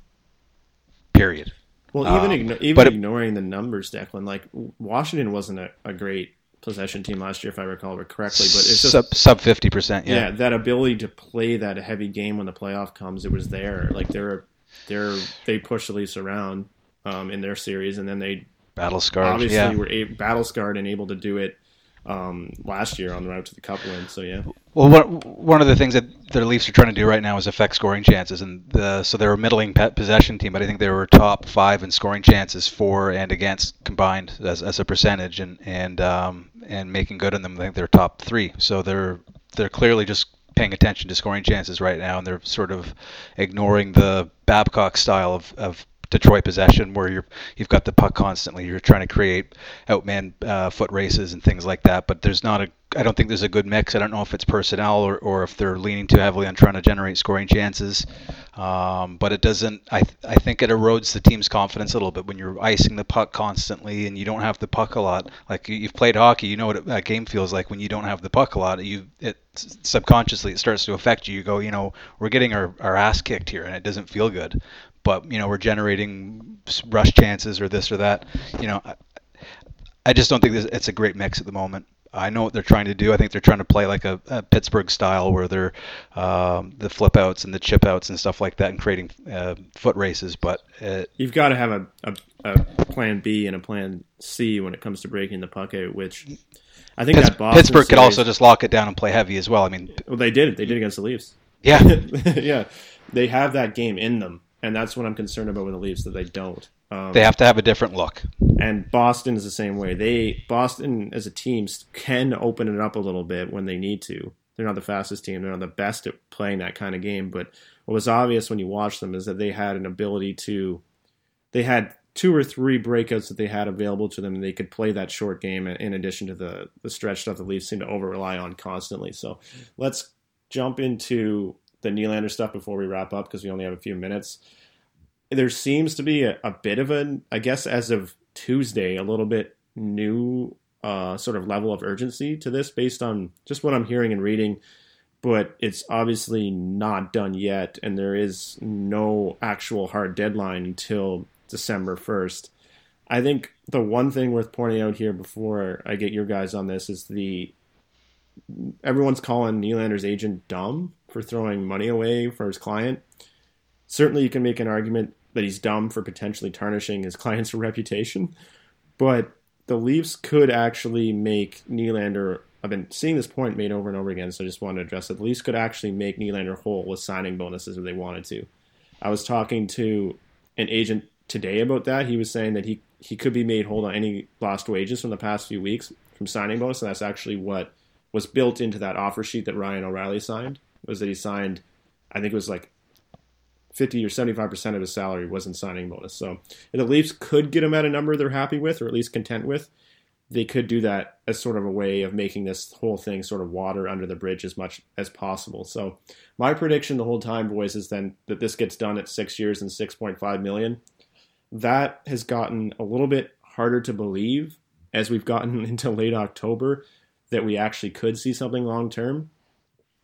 Period. Well, even Um, igno- even but it- ignoring the numbers, Declan, like Washington wasn't a, a great possession team last year, if I recall correctly. But it's just sub sub fifty percent. yeah. Yeah. that ability to play that heavy game when the playoff comes, it was there. Like they're they're they pushed the Leafs around um, in their series, and then they Battle scarred. obviously yeah. were a- battle scarred and able to do it um, last year on the route to the Cup win. So yeah, Well, one, of the things that the Leafs are trying to do right now is affect scoring chances, and the, so they're a middling possession team, but I think they were top five in scoring chances for and against combined as, as a percentage, and and um, and making good on them. I think they're top three, so they're they're clearly just paying attention to scoring chances right now, and they're sort of ignoring the Babcock style of, of Detroit possession, where you're you've got the puck constantly. You're trying to create outman uh, foot races and things like that. But there's not a I don't think there's a good mix. I don't know if it's personnel or, or if they're leaning too heavily on trying to generate scoring chances. Um, but it doesn't. I I think it erodes the team's confidence a little bit when you're icing the puck constantly and you don't have the puck a lot. Like you- you've played hockey, you know what a game feels like when you don't have the puck a lot. You it subconsciously it starts to affect you. You go, you know, we're getting our, our ass kicked here and it doesn't feel good. But you know, we're generating rush chances or this or that. You know, I, I just don't think this, it's a great mix at the moment. I know what they're trying to do. I think they're trying to play like a, a Pittsburgh style, where they're um, the flip outs and the chip outs and stuff like that, and creating uh, foot races. But uh, you've got to have a, a, a plan B and a plan C when it comes to breaking the puck out, which I think Pitts- that Boston Pittsburgh could also just lock it down and play heavy as well. I mean, Well, they did. They did against the Leafs. yeah, yeah, they have that game in them, and that's what I'm concerned about with the Leafs that they don't. Um, they have to have a different look. and Boston is the same way. They Boston as a team can open it up a little bit when they need to. They're not the fastest team. They're not the best at playing that kind of game. But what was obvious when you watched them is that they had an ability to. They had two or three breakouts that they had available to them, and they could play that short game in addition to the the stretch stuff the Leafs seem to over rely on constantly. So let's jump into the Nylander stuff before we wrap up because we only have a few minutes there seems to be a, a bit of an, I guess, as of Tuesday, a little bit new uh, sort of level of urgency to this based on just what I'm hearing and reading. But it's obviously not done yet, and there is no actual hard deadline until December 1st. I think the one thing worth pointing out here before I get your guys on this is the everyone's calling Nylander's agent dumb for throwing money away for his client. Certainly, you can make an argument that he's dumb for potentially tarnishing his client's reputation, but the Leafs could actually make Nylander. I've been seeing this point made over and over again, so I just wanted to address it. The Leafs could actually make Nylander whole with signing bonuses if they wanted to. I was talking to an agent today about that. He was saying that he he could be made whole on any lost wages from the past few weeks from signing bonus, and that's actually what was built into that offer sheet that Ryan O'Reilly signed. Was that he signed? I think it was like fifty or seventy five percent of his salary was in signing bonus. So if the Leafs could get him at a number they're happy with, or at least content with, they could do that as sort of a way of making this whole thing sort of water under the bridge as much as possible. So my prediction the whole time, boys, is then that this gets done at six years and six point five million. That has gotten a little bit harder to believe as we've gotten into late October that we actually could see something long term.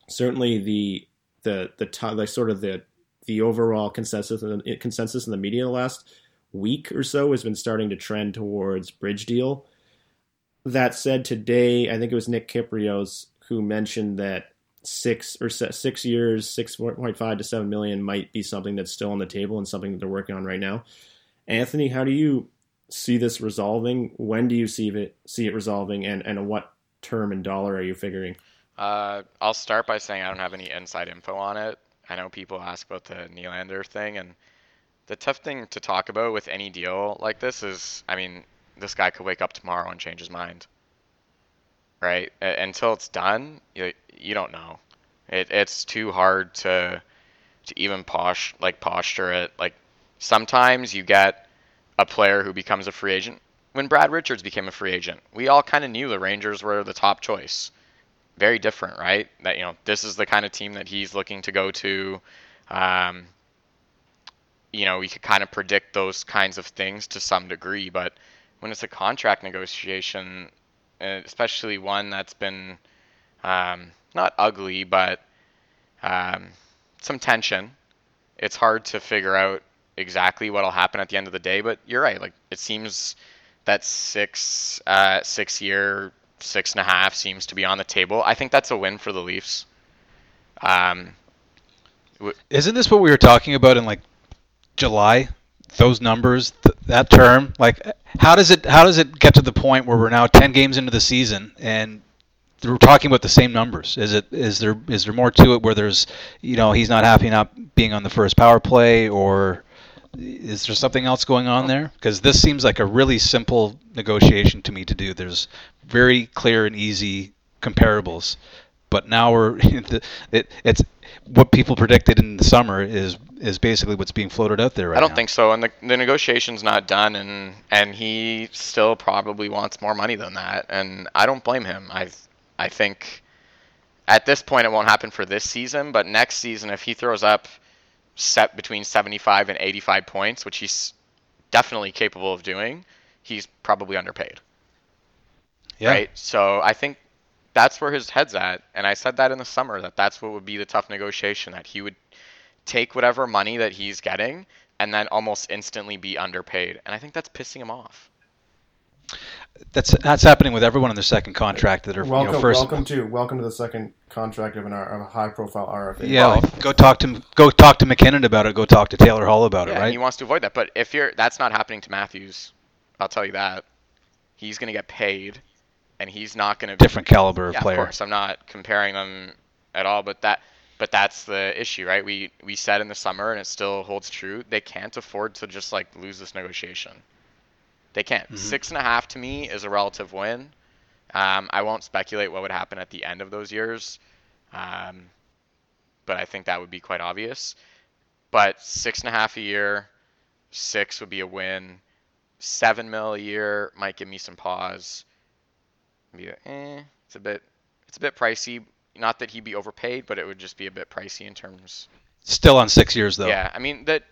Certainly, the the the, t- the sort of the the overall consensus in the, consensus in the media the last week or so has been starting to trend towards bridge deal. That said, today I think it was Nick Kypreos who mentioned that six or six years, six point five to seven million might be something that's still on the table and something that they're working on right now. Anthony, how do you see this resolving? When do you see it see it resolving, and and what term and dollar are you figuring? Uh, I'll start by saying I don't have any inside info on it. I know people ask about the Nylander thing, and the tough thing to talk about with any deal like this is, I mean, this guy could wake up tomorrow and change his mind. Right? Until it's done, you, you don't know. It, it's too hard to to even posh like posture it. Like Sometimes you get a player who becomes a free agent. When Brad Richards became a free agent, we all kind of knew the Rangers were the top choice. Very different, right? That you know, this is the kind of team that he's looking to go to. Um, you know, we could kind of predict those kinds of things to some degree, but when it's a contract negotiation, uh, especially one that's been um, not ugly, but um, some tension, it's hard to figure out exactly what'll happen at the end of the day. But you're right; like it seems that six uh, six year six and a half seems to be on the table. I think that's a win for the Leafs. Um, w- Isn't this what we were talking about in like July, those numbers, th- that term, like how does it how does it get to the point where we're now 10 games into the season and we're talking about the same numbers? Is it is there is there more to it where there's you know he's not happy not being on the first power play or is there something else going on there? Because this seems like a really simple negotiation to me to do. There's very clear and easy comparables, but now we're it, it's what people predicted in the summer is is basically what's being floated out there right I don't now. think so, and the the negotiation's not done, and and he still probably wants more money than that, and I don't blame him. I I think at this point it won't happen for this season, but next season if he throws up set between 75 and 85 points, which he's definitely capable of doing, he's probably underpaid. Yeah. Right? So I think that's where his head's at, and I said that in the summer that that's what would be the tough negotiation that he would take whatever money that he's getting and then almost instantly be underpaid. And I think that's pissing him off. That's that's happening with everyone in their second contract that are Welcome, you know, first. welcome to welcome to the second contract of an of a high profile RFA. Yeah, Well- go talk to go talk to MacKinnon about it. Go talk to Taylor Hall about Yeah, it. and Right? he wants to avoid that. But if you're that's not happening to Matthews, I'll tell you that. He's gonna get paid and he's not gonna Different caliber of yeah, player. Of course, I'm not comparing them at all, but that but that's the issue, right? We we said in the summer, and it still holds true. They can't afford to just like lose this negotiation. They can't. Mm-hmm. Six and a half to me is a relative win. Um, I won't speculate what would happen at the end of those years, um, but I think that would be quite obvious. But six and a half a year, six would be a win. Seven mil a year might give me some pause. Be a, eh, it's a bit, it's a bit pricey. Not that he'd be overpaid, but it would just be a bit pricey in terms. Still on six years though. Yeah, I mean that,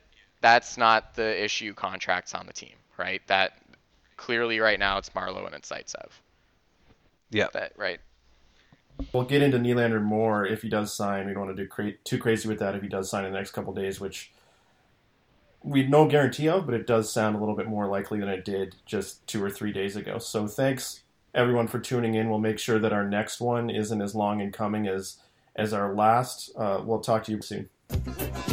that's not the issue. Contracts on the team, right? That clearly right now it's Marleau and it's Zaitsev. Yeah. That right. We'll get into Nylander more if he does sign. We don't want to do cra- too crazy with that if he does sign in the next couple days, which we no guarantee of, but it does sound a little bit more likely than it did just two or three days ago. So thanks everyone for tuning in. We'll make sure that our next one isn't as long in coming as as our last. Uh, we'll talk to you soon.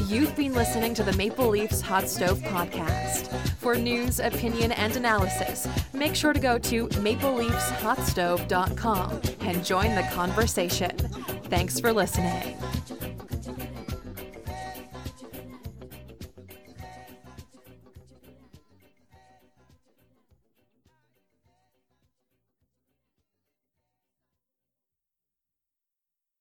You've been listening to the Maple Leafs Hot Stove Podcast. For news, opinion, and analysis, make sure to go to mapleleafshotstove.com and join the conversation. Thanks for listening.